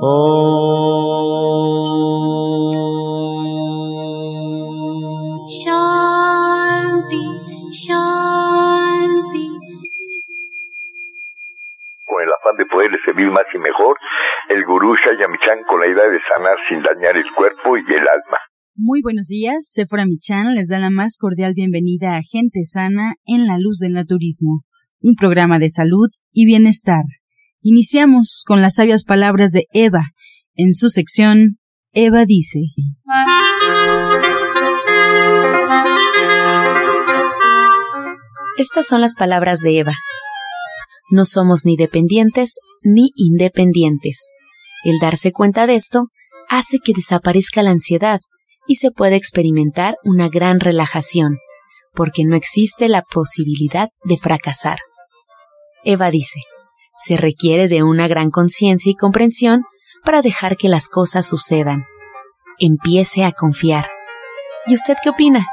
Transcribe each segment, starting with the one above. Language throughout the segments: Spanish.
Shanti, Shanti. Con el afán de poderle servir más y mejor, el gurú Shayamichan con la idea de sanar sin dañar el cuerpo y el alma. Muy buenos días, Sephora Michan les da la más cordial bienvenida a Gente Sana en la Luz del Naturismo, un programa de salud y bienestar. Iniciamos con las sabias palabras de Eva. En su sección, Eva dice. Estas son las palabras de Eva. No somos ni dependientes ni independientes. El darse cuenta de esto hace que desaparezca la ansiedad y se puede experimentar una gran relajación, porque no existe la posibilidad de fracasar. Eva dice, se requiere de una gran conciencia y comprensión para dejar que las cosas sucedan. Empiece a confiar. ¿Y usted qué opina?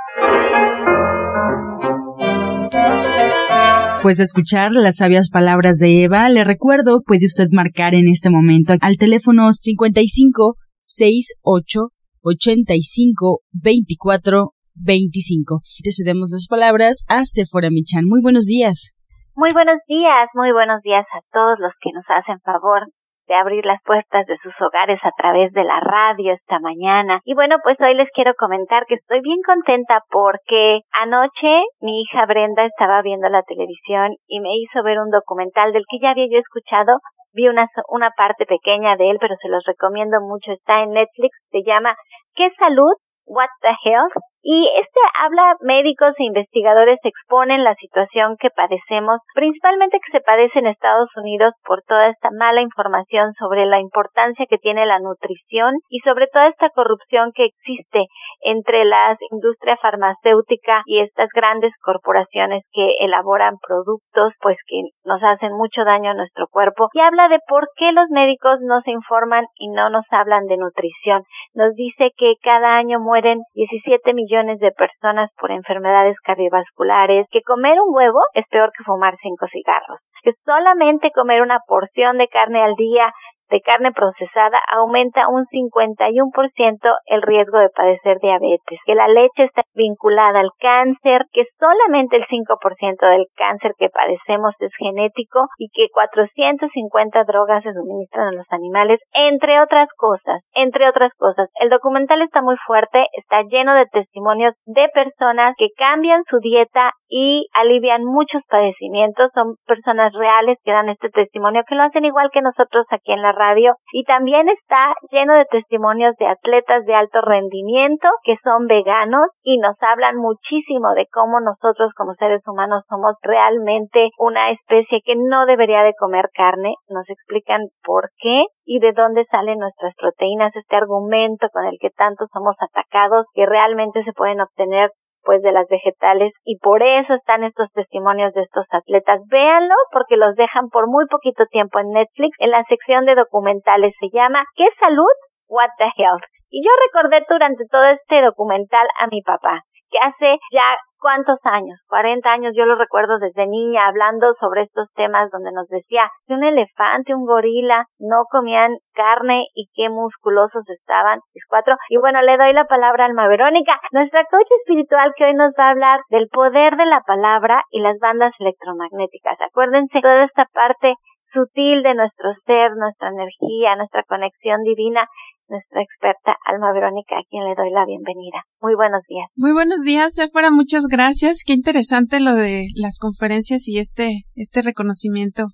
Pues escuchar las sabias palabras de Eva, le recuerdo, puede usted marcar en este momento al teléfono 55 68 85 24 25. Te cedemos las palabras a Sephora Michan. Muy buenos días. Muy buenos días, muy buenos días a todos los que nos hacen favor de abrir las puertas de sus hogares a través de la radio esta mañana. Y bueno, pues hoy les quiero comentar que estoy bien contenta porque anoche mi hija Brenda estaba viendo la televisión y me hizo ver un documental del que ya había yo escuchado. Vi una, una parte pequeña de él, pero se los recomiendo mucho. Está en Netflix. Se llama ¿Qué salud? What the Health y este habla, médicos e investigadores exponen la situación que padecemos, principalmente que se padece en Estados Unidos por toda esta mala información sobre la importancia que tiene la nutrición y sobre toda esta corrupción que existe entre la industria farmacéutica y estas grandes corporaciones que elaboran productos pues que nos hacen mucho daño a nuestro cuerpo y habla de por qué los médicos no se informan y no nos hablan de nutrición. Nos dice que cada año mueren 17 millones de personas por enfermedades cardiovasculares, que comer un huevo es peor que fumar cinco cigarros, que solamente comer una porción de carne al día de carne procesada aumenta un 51% el riesgo de padecer diabetes, que la leche está vinculada al cáncer, que solamente el 5% del cáncer que padecemos es genético y que 450 drogas se suministran a los animales, entre otras cosas, entre otras cosas. El documental está muy fuerte, está lleno de testimonios de personas que cambian su dieta y alivian muchos padecimientos, son personas reales que dan este testimonio que lo hacen igual que nosotros aquí en la radio. Y también está lleno de testimonios de atletas de alto rendimiento que son veganos y nos hablan muchísimo de cómo nosotros como seres humanos somos realmente una especie que no debería de comer carne, nos explican por qué y de dónde salen nuestras proteínas, este argumento con el que tanto somos atacados que realmente se pueden obtener pues de las vegetales y por eso están estos testimonios de estos atletas. Véanlo porque los dejan por muy poquito tiempo en Netflix en la sección de documentales. Se llama ¿Qué salud? What the health. Y yo recordé durante todo este documental a mi papá, que hace ya ¿Cuántos años? 40 años, yo lo recuerdo desde niña hablando sobre estos temas donde nos decía que un elefante, un gorila no comían carne y qué musculosos estaban. Es cuatro. Y bueno, le doy la palabra a Alma Verónica, nuestra coach espiritual que hoy nos va a hablar del poder de la palabra y las bandas electromagnéticas. Acuérdense toda esta parte sutil de nuestro ser, nuestra energía, nuestra conexión divina nuestra experta Alma Verónica, a quien le doy la bienvenida. Muy buenos días. Muy buenos días, Sephora, muchas gracias. Qué interesante lo de las conferencias y este, este reconocimiento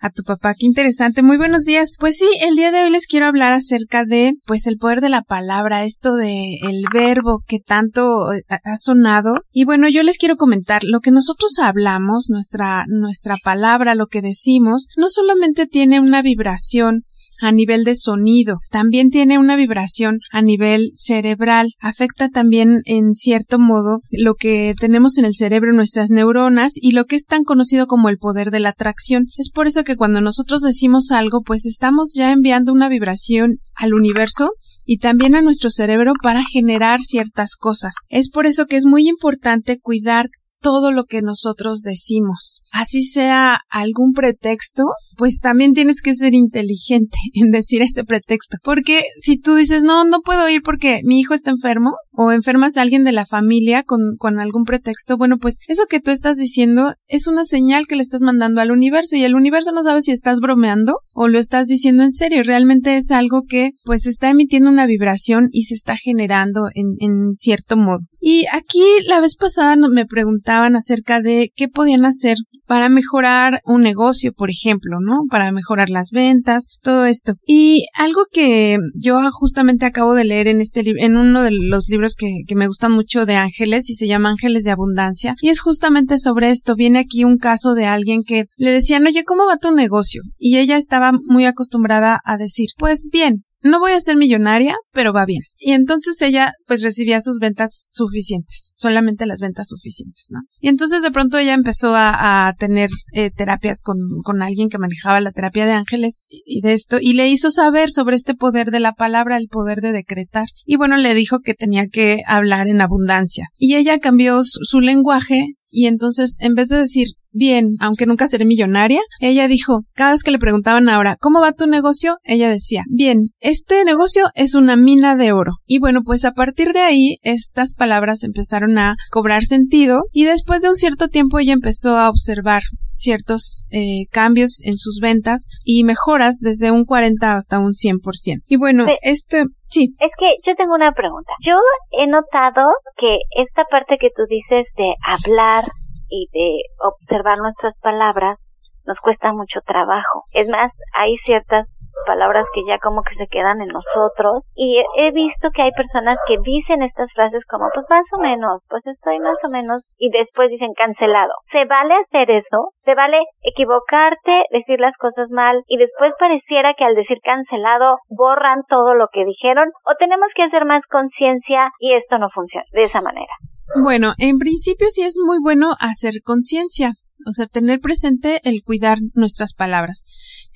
a tu papá. Qué interesante. Muy buenos días. Pues sí, el día de hoy les quiero hablar acerca de, pues, el poder de la palabra, esto de el verbo que tanto eh, ha sonado. Y bueno, yo les quiero comentar, lo que nosotros hablamos, nuestra, nuestra palabra, lo que decimos, no solamente tiene una vibración a nivel de sonido, también tiene una vibración a nivel cerebral, afecta también en cierto modo lo que tenemos en el cerebro, nuestras neuronas y lo que es tan conocido como el poder de la atracción. Es por eso que cuando nosotros decimos algo, pues estamos ya enviando una vibración al universo y también a nuestro cerebro para generar ciertas cosas. Es por eso que es muy importante cuidar todo lo que nosotros decimos. Así sea algún pretexto pues también tienes que ser inteligente en decir ese pretexto. Porque si tú dices, no, no puedo ir porque mi hijo está enfermo o enfermas a alguien de la familia con, con algún pretexto, bueno, pues eso que tú estás diciendo es una señal que le estás mandando al universo y el universo no sabe si estás bromeando o lo estás diciendo en serio. Realmente es algo que pues está emitiendo una vibración y se está generando en, en cierto modo. Y aquí la vez pasada me preguntaban acerca de qué podían hacer para mejorar un negocio, por ejemplo, ¿no? Para mejorar las ventas, todo esto. Y algo que yo justamente acabo de leer en este libro, en uno de los libros que, que me gustan mucho de ángeles y se llama Ángeles de Abundancia, y es justamente sobre esto. Viene aquí un caso de alguien que le decían, oye, ¿cómo va tu negocio? Y ella estaba muy acostumbrada a decir, pues bien, no voy a ser millonaria, pero va bien. Y entonces ella pues recibía sus ventas suficientes, solamente las ventas suficientes, ¿no? Y entonces de pronto ella empezó a, tener eh, terapias con, con alguien que manejaba la terapia de ángeles y, de esto, y le hizo saber sobre este poder de la palabra, el poder de decretar. Y bueno, le dijo que tenía que hablar en abundancia. Y ella cambió su lenguaje y entonces en vez de decir bien, aunque nunca seré millonaria, ella dijo, cada vez que le preguntaban ahora, ¿cómo va tu negocio? Ella decía, bien, este negocio es una mina de oro. Y bueno, pues a partir de ahí, estas palabras empezaron a cobrar sentido y después de un cierto tiempo ella empezó a observar ciertos eh, cambios en sus ventas y mejoras desde un 40 hasta un 100%. Y bueno, este, sí. Es que yo tengo una pregunta. Yo he notado que esta parte que tú dices de hablar y de observar nuestras palabras nos cuesta mucho trabajo. Es más, hay ciertas palabras que ya como que se quedan en nosotros y he visto que hay personas que dicen estas frases como pues más o menos, pues estoy más o menos y después dicen cancelado. ¿Se vale hacer eso? ¿Se vale equivocarte, decir las cosas mal y después pareciera que al decir cancelado borran todo lo que dijeron o tenemos que hacer más conciencia y esto no funciona de esa manera? Bueno, en principio sí es muy bueno hacer conciencia, o sea, tener presente el cuidar nuestras palabras.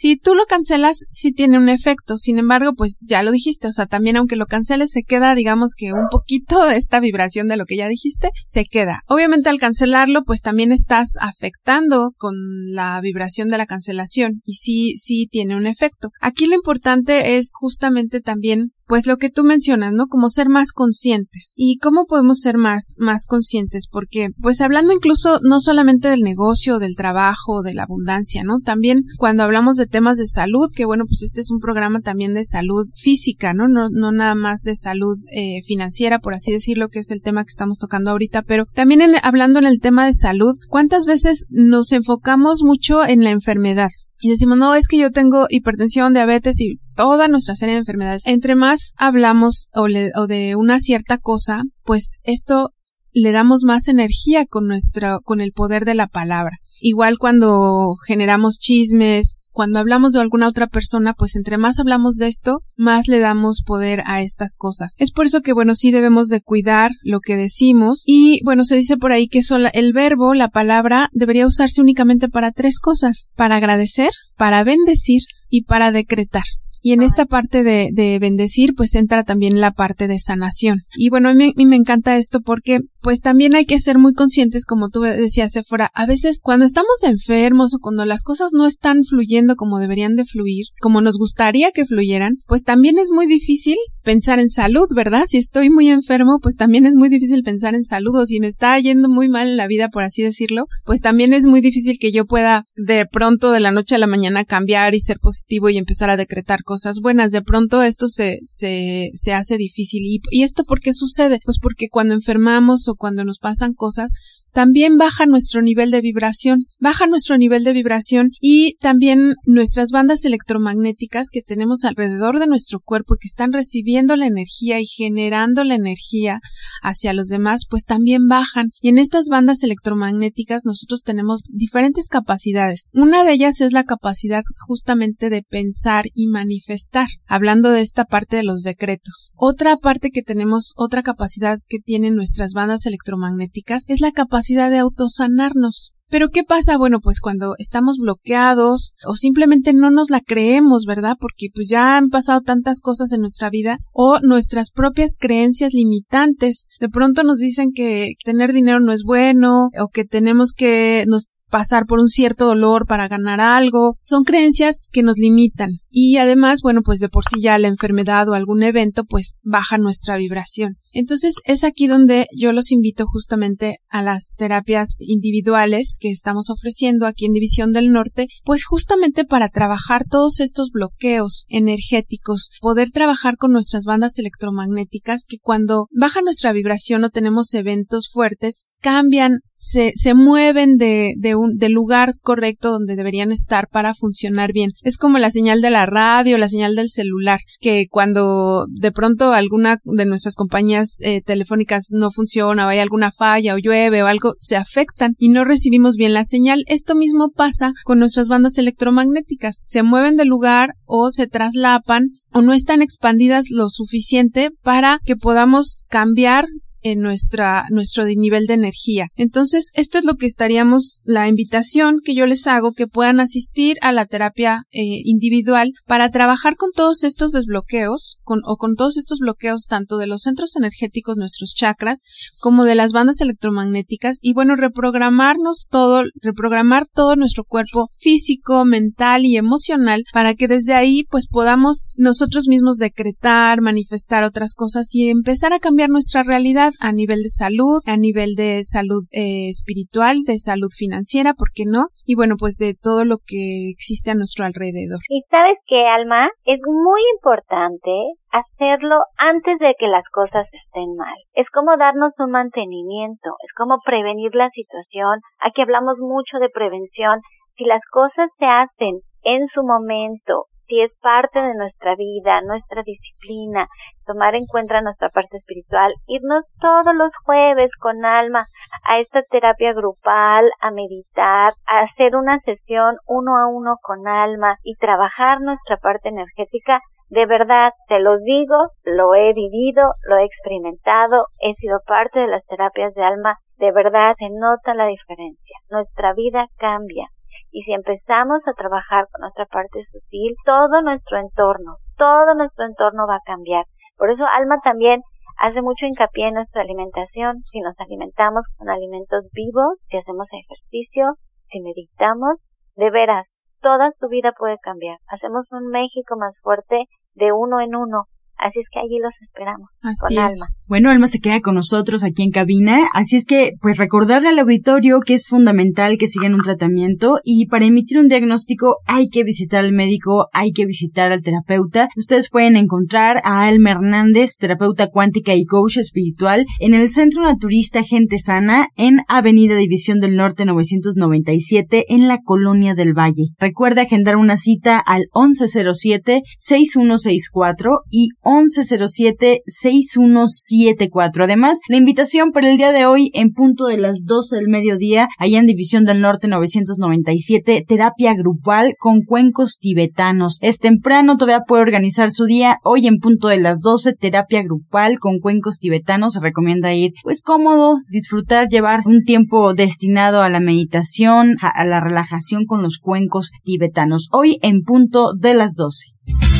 Si tú lo cancelas, sí tiene un efecto. Sin embargo, pues ya lo dijiste. O sea, también aunque lo canceles, se queda, digamos que un poquito de esta vibración de lo que ya dijiste, se queda. Obviamente al cancelarlo, pues también estás afectando con la vibración de la cancelación. Y sí, sí tiene un efecto. Aquí lo importante es justamente también pues lo que tú mencionas, ¿no? Como ser más conscientes. ¿Y cómo podemos ser más, más conscientes? Porque, pues hablando incluso no solamente del negocio, del trabajo, de la abundancia, ¿no? También cuando hablamos de temas de salud, que bueno, pues este es un programa también de salud física, ¿no? No, no nada más de salud eh, financiera, por así decirlo, que es el tema que estamos tocando ahorita, pero también hablando en el tema de salud, ¿cuántas veces nos enfocamos mucho en la enfermedad? Y decimos, no, es que yo tengo hipertensión, diabetes y toda nuestra serie de enfermedades. Entre más hablamos o, o de una cierta cosa, pues esto le damos más energía con nuestro, con el poder de la palabra. Igual cuando generamos chismes, cuando hablamos de alguna otra persona, pues entre más hablamos de esto, más le damos poder a estas cosas. Es por eso que, bueno, sí debemos de cuidar lo que decimos y, bueno, se dice por ahí que sola, el verbo, la palabra, debería usarse únicamente para tres cosas, para agradecer, para bendecir y para decretar. Y en esta parte de, de, bendecir, pues entra también la parte de sanación. Y bueno, a mí, a mí, me encanta esto porque pues también hay que ser muy conscientes, como tú decías, Sephora, a veces cuando estamos enfermos o cuando las cosas no están fluyendo como deberían de fluir, como nos gustaría que fluyeran, pues también es muy difícil pensar en salud, ¿verdad? Si estoy muy enfermo, pues también es muy difícil pensar en salud o si me está yendo muy mal en la vida, por así decirlo, pues también es muy difícil que yo pueda de pronto de la noche a la mañana cambiar y ser positivo y empezar a decretar cosas buenas. De pronto esto se, se, se hace difícil. ¿Y, ¿Y esto por qué sucede? Pues porque cuando enfermamos cuando nos pasan cosas, también baja nuestro nivel de vibración, baja nuestro nivel de vibración y también nuestras bandas electromagnéticas que tenemos alrededor de nuestro cuerpo y que están recibiendo la energía y generando la energía hacia los demás, pues también bajan. Y en estas bandas electromagnéticas nosotros tenemos diferentes capacidades. Una de ellas es la capacidad justamente de pensar y manifestar, hablando de esta parte de los decretos. Otra parte que tenemos, otra capacidad que tienen nuestras bandas electromagnéticas es la capacidad capacidad de autosanarnos. Pero ¿qué pasa? Bueno, pues cuando estamos bloqueados o simplemente no nos la creemos, ¿verdad? Porque pues ya han pasado tantas cosas en nuestra vida o nuestras propias creencias limitantes. De pronto nos dicen que tener dinero no es bueno o que tenemos que nos pasar por un cierto dolor para ganar algo. Son creencias que nos limitan. Y además, bueno, pues de por sí ya la enfermedad o algún evento, pues baja nuestra vibración. Entonces es aquí donde yo los invito justamente a las terapias individuales que estamos ofreciendo aquí en División del Norte, pues justamente para trabajar todos estos bloqueos energéticos, poder trabajar con nuestras bandas electromagnéticas que cuando baja nuestra vibración o tenemos eventos fuertes, cambian, se, se mueven de, de un, del lugar correcto donde deberían estar para funcionar bien. Es como la señal de la radio, la señal del celular, que cuando de pronto alguna de nuestras compañías eh, telefónicas no funciona o hay alguna falla o llueve o algo, se afectan y no recibimos bien la señal. Esto mismo pasa con nuestras bandas electromagnéticas. Se mueven del lugar o se traslapan o no están expandidas lo suficiente para que podamos cambiar en nuestra, nuestro nivel de energía. Entonces, esto es lo que estaríamos, la invitación que yo les hago, que puedan asistir a la terapia eh, individual para trabajar con todos estos desbloqueos, con, o con todos estos bloqueos tanto de los centros energéticos, nuestros chakras, como de las bandas electromagnéticas, y bueno, reprogramarnos todo, reprogramar todo nuestro cuerpo físico, mental y emocional para que desde ahí pues podamos nosotros mismos decretar, manifestar otras cosas y empezar a cambiar nuestra realidad a nivel de salud, a nivel de salud eh, espiritual, de salud financiera, ¿por qué no? Y bueno, pues de todo lo que existe a nuestro alrededor. Y sabes que, Alma, es muy importante hacerlo antes de que las cosas estén mal. Es como darnos un mantenimiento, es como prevenir la situación. Aquí hablamos mucho de prevención. Si las cosas se hacen en su momento, si es parte de nuestra vida, nuestra disciplina, tomar en cuenta nuestra parte espiritual, irnos todos los jueves con alma a esta terapia grupal, a meditar, a hacer una sesión uno a uno con alma y trabajar nuestra parte energética, de verdad, te lo digo, lo he vivido, lo he experimentado, he sido parte de las terapias de alma, de verdad se nota la diferencia. Nuestra vida cambia. Y si empezamos a trabajar con nuestra parte sutil, todo nuestro entorno, todo nuestro entorno va a cambiar. Por eso Alma también hace mucho hincapié en nuestra alimentación. Si nos alimentamos con alimentos vivos, si hacemos ejercicio, si meditamos, de veras, toda tu vida puede cambiar. Hacemos un México más fuerte de uno en uno. Así es que allí los esperamos. con Alma. Bueno, Alma se queda con nosotros aquí en cabina, así es que pues recordarle al auditorio que es fundamental que sigan un tratamiento y para emitir un diagnóstico hay que visitar al médico, hay que visitar al terapeuta. Ustedes pueden encontrar a Alma Hernández, terapeuta cuántica y coach espiritual, en el Centro Naturista Gente Sana en Avenida División del Norte 997 en la Colonia del Valle. Recuerda agendar una cita al 1107-6164 y 1107-6167 Además, la invitación para el día de hoy en punto de las 12 del mediodía, allá en División del Norte 997, terapia grupal con cuencos tibetanos. Es temprano, todavía puede organizar su día. Hoy en punto de las 12, terapia grupal con cuencos tibetanos. Se recomienda ir, pues cómodo, disfrutar, llevar un tiempo destinado a la meditación, a la relajación con los cuencos tibetanos. Hoy en punto de las 12.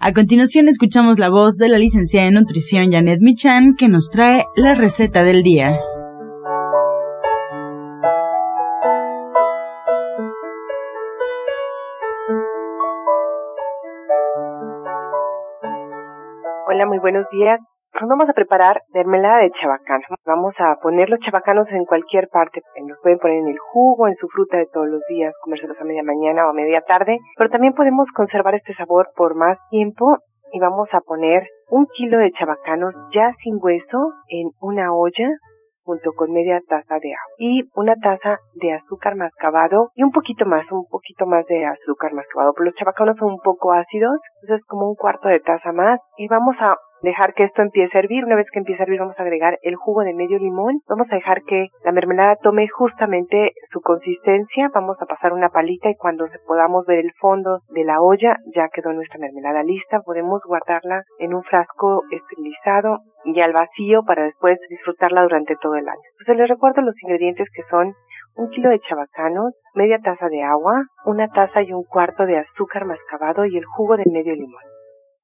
A continuación escuchamos la voz de la licenciada en nutrición Janet Michan que nos trae la receta del día. Hola, muy buenos días. Vamos a preparar mermelada de chabacán. Vamos a poner los chabacanos en cualquier parte. Los pueden poner en el jugo, en su fruta de todos los días, comérselos a media mañana o a media tarde. Pero también podemos conservar este sabor por más tiempo y vamos a poner un kilo de chabacanos ya sin hueso en una olla junto con media taza de agua y una taza de azúcar mascabado y un poquito más, un poquito más de azúcar mascabado. Pero los chabacanos son un poco ácidos, entonces como un cuarto de taza más y vamos a dejar que esto empiece a hervir. Una vez que empiece a hervir vamos a agregar el jugo de medio limón. Vamos a dejar que la mermelada tome justamente su consistencia. Vamos a pasar una palita y cuando podamos ver el fondo de la olla ya quedó nuestra mermelada lista. Podemos guardarla en un frasco esterilizado y al vacío para después disfrutarla durante todo el año. Entonces les recuerdo los ingredientes que son un kilo de chabacanos, media taza de agua, una taza y un cuarto de azúcar mascabado y el jugo de medio limón.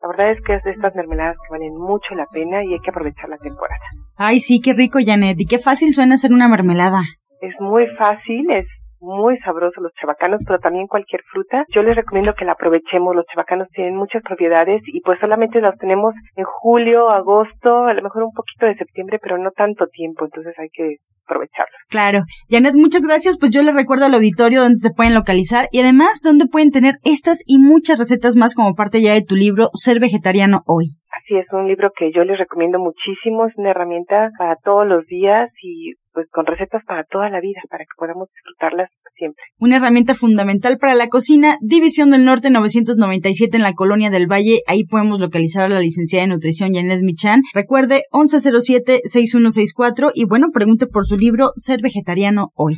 La verdad es que es de estas mermeladas que valen mucho la pena y hay que aprovechar la temporada. Ay, sí, qué rico, Janet. Y qué fácil suena hacer una mermelada. Es muy fácil, es muy sabrosos los chabacanos, pero también cualquier fruta. Yo les recomiendo que la aprovechemos. Los chabacanos tienen muchas propiedades y pues solamente los tenemos en julio, agosto, a lo mejor un poquito de septiembre, pero no tanto tiempo, entonces hay que aprovecharlos. Claro. Janet, muchas gracias. Pues yo les recuerdo al auditorio donde te pueden localizar y además donde pueden tener estas y muchas recetas más como parte ya de tu libro Ser Vegetariano Hoy. Así es, un libro que yo les recomiendo muchísimo, es una herramienta para todos los días y pues con recetas para toda la vida, para que podamos disfrutarlas siempre. Una herramienta fundamental para la cocina, División del Norte 997 en la Colonia del Valle. Ahí podemos localizar a la licenciada de nutrición Janet Michan. Recuerde 1107-6164 y bueno, pregunte por su libro Ser Vegetariano Hoy.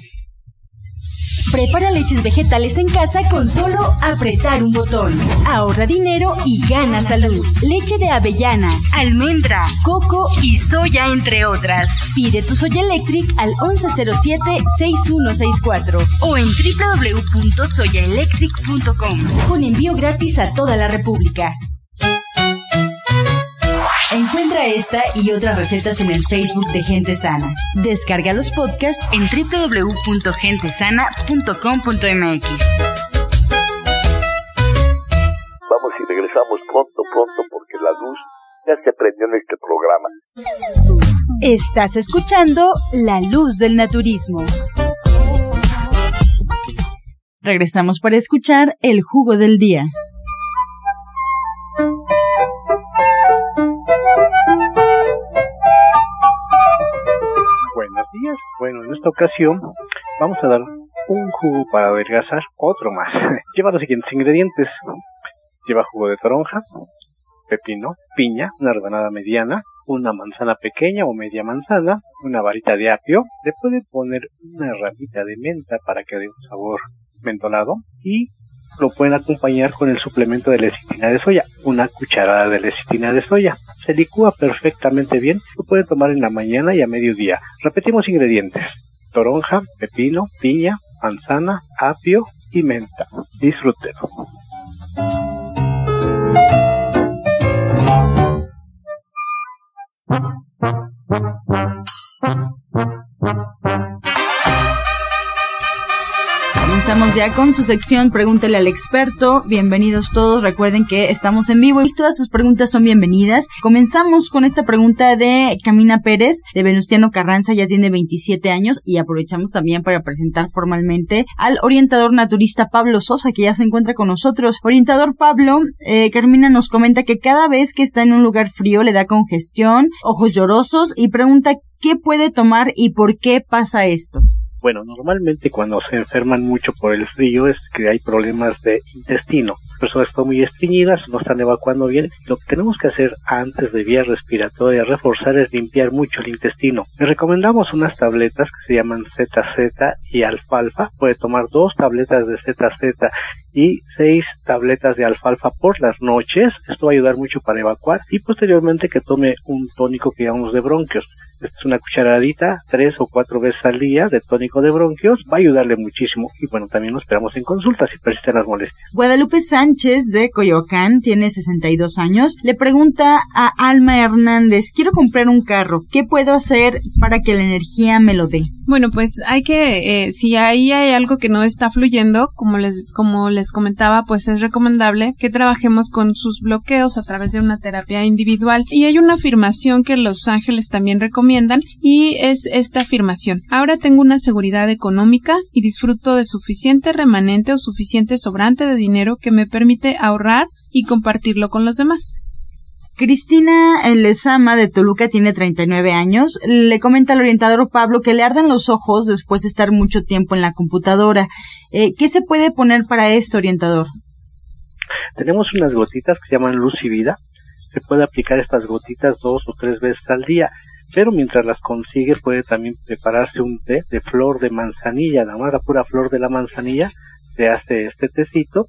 Prepara leches vegetales en casa con solo apretar un botón. Ahorra dinero y gana salud. Leche de avellana, almendra, coco y soya, entre otras. Pide tu Soya Electric al 1107-6164 o en www.soyaelectric.com con envío gratis a toda la República. Encuentra esta y otras recetas en el Facebook de Gente Sana. Descarga los podcasts en www.gentesana.com.mx. Vamos y regresamos pronto, pronto, porque la luz ya se prendió en este programa. Estás escuchando La Luz del Naturismo. Regresamos para escuchar el jugo del día. Bueno, en esta ocasión vamos a dar un jugo para adelgazar, otro más. Lleva los siguientes ingredientes. Lleva jugo de toronja, pepino, piña, una rebanada mediana, una manzana pequeña o media manzana, una varita de apio. Le puede poner una ramita de menta para que dé un sabor mentolado y lo pueden acompañar con el suplemento de lecitina de soya, una cucharada de lecitina de soya. Se licúa perfectamente bien, lo pueden tomar en la mañana y a mediodía. Repetimos ingredientes: toronja, pepino, piña, manzana, apio y menta. Disfrútenlo. Ya con su sección Pregúntele al experto. Bienvenidos todos. Recuerden que estamos en vivo y todas sus preguntas son bienvenidas. Comenzamos con esta pregunta de Camina Pérez, de Venustiano Carranza, ya tiene 27 años y aprovechamos también para presentar formalmente al orientador naturista Pablo Sosa, que ya se encuentra con nosotros. Orientador Pablo, eh, Carmina nos comenta que cada vez que está en un lugar frío le da congestión, ojos llorosos y pregunta qué puede tomar y por qué pasa esto. Bueno, normalmente cuando se enferman mucho por el frío es que hay problemas de intestino. Las personas están muy estreñidas, no están evacuando bien. Lo que tenemos que hacer antes de vía respiratoria, reforzar, es limpiar mucho el intestino. Le recomendamos unas tabletas que se llaman ZZ y alfalfa. Puede tomar dos tabletas de ZZ y seis tabletas de alfalfa por las noches. Esto va a ayudar mucho para evacuar. Y posteriormente que tome un tónico que llamamos de bronquios. Es una cucharadita, tres o cuatro veces al día de tónico de bronquios, va a ayudarle muchísimo. Y bueno, también lo esperamos en consulta si persisten las molestias. Guadalupe Sánchez de Coyoacán, tiene 62 años, le pregunta a Alma Hernández, quiero comprar un carro, ¿qué puedo hacer para que la energía me lo dé? Bueno, pues hay que, eh, si ahí hay algo que no está fluyendo, como les, como les comentaba, pues es recomendable que trabajemos con sus bloqueos a través de una terapia individual. Y hay una afirmación que los ángeles también recomiendan y es esta afirmación. Ahora tengo una seguridad económica y disfruto de suficiente remanente o suficiente sobrante de dinero que me permite ahorrar y compartirlo con los demás. Cristina Lezama de Toluca tiene 39 años. Le comenta al orientador Pablo que le arden los ojos después de estar mucho tiempo en la computadora. Eh, ¿Qué se puede poner para esto, orientador? Tenemos unas gotitas que se llaman luz y vida. se puede aplicar estas gotitas dos o tres veces al día pero mientras las consigue puede también prepararse un té de flor de manzanilla, nada más la pura flor de la manzanilla, se hace este tecito,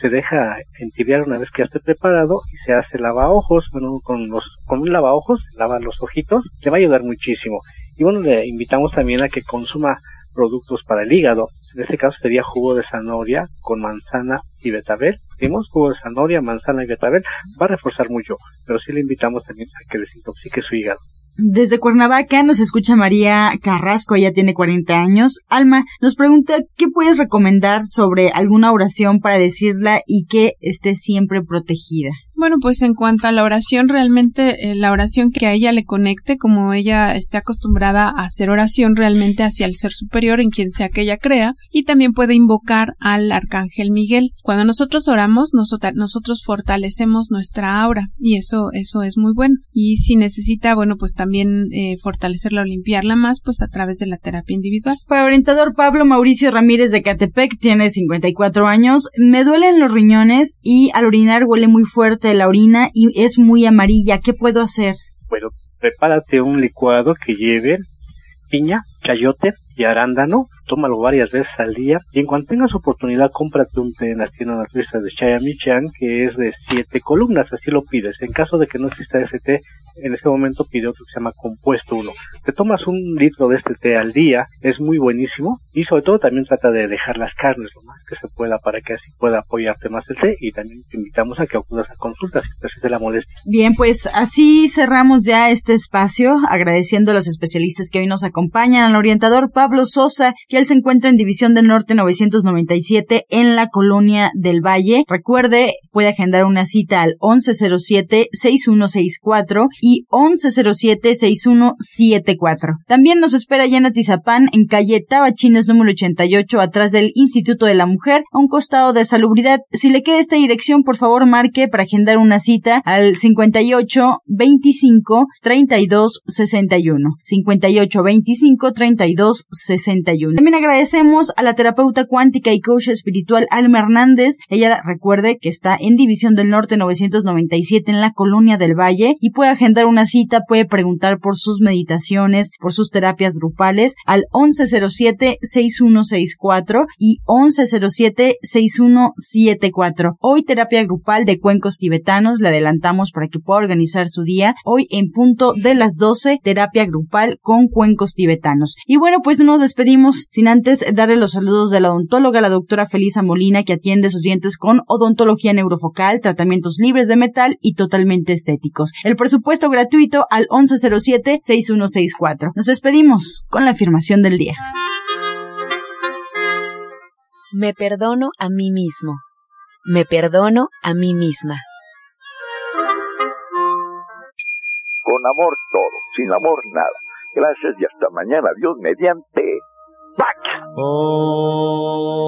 se deja entibiar una vez que ya esté preparado y se hace lavaojos, bueno, con, los, con un lavaojos, lava los ojitos, le va a ayudar muchísimo. Y bueno, le invitamos también a que consuma productos para el hígado. En este caso sería jugo de zanahoria con manzana y betabel. Dimos jugo de zanahoria, manzana y betabel. Va a reforzar mucho, pero sí le invitamos también a que desintoxique su hígado. Desde Cuernavaca nos escucha María Carrasco, ella tiene 40 años. Alma nos pregunta qué puedes recomendar sobre alguna oración para decirla y que esté siempre protegida. Bueno, pues en cuanto a la oración, realmente eh, la oración que a ella le conecte, como ella esté acostumbrada a hacer oración realmente hacia el ser superior en quien sea que ella crea, y también puede invocar al arcángel Miguel. Cuando nosotros oramos, nosotros fortalecemos nuestra aura y eso, eso es muy bueno. Y si necesita, bueno, pues también eh, fortalecerla o limpiarla más, pues a través de la terapia individual. Para orientador Pablo Mauricio Ramírez de Catepec, tiene 54 años, me duelen los riñones y al orinar huele muy fuerte la orina y es muy amarilla. ¿Qué puedo hacer? Bueno, prepárate un licuado que lleve piña, chayote y arándano. Tómalo varias veces al día. Y en cuanto tengas oportunidad, cómprate un té en las tiendas naturistas de Chayamichan que es de siete columnas. Así lo pides. En caso de que no exista ese té, en este momento pide otro que se llama compuesto 1. Te tomas un litro de este té al día, es muy buenísimo y sobre todo también trata de dejar las carnes lo más que se pueda para que así pueda apoyarte más el té y también te invitamos a que acudas a consultas si te la molestia. Bien, pues así cerramos ya este espacio agradeciendo a los especialistas que hoy nos acompañan, al orientador Pablo Sosa, que él se encuentra en División del Norte 997 en la Colonia del Valle. Recuerde, puede agendar una cita al 1107 6164 y 1107-6174. También nos espera ya en Atizapán, en calle Tabachines número 88, atrás del Instituto de la Mujer, a un costado de salubridad. Si le queda esta dirección, por favor marque para agendar una cita al 58 25 32 61. 58 25 32 61. También agradecemos a la terapeuta cuántica y coach espiritual Alma Hernández. Ella recuerde que está en División del Norte 997 en la Colonia del Valle y puede agendar una cita puede preguntar por sus meditaciones, por sus terapias grupales al 1107-6164 y 1107-6174. Hoy terapia grupal de cuencos tibetanos, le adelantamos para que pueda organizar su día. Hoy en punto de las 12, terapia grupal con cuencos tibetanos. Y bueno, pues nos despedimos sin antes darle los saludos de la odontóloga, la doctora Felisa Molina, que atiende sus dientes con odontología neurofocal, tratamientos libres de metal y totalmente estéticos. El presupuesto gratuito al 1107-6164. Nos despedimos con la afirmación del día. Me perdono a mí mismo. Me perdono a mí misma. Con amor todo, sin amor nada. Gracias y hasta mañana. Dios mediante. ¡Pac! Oh.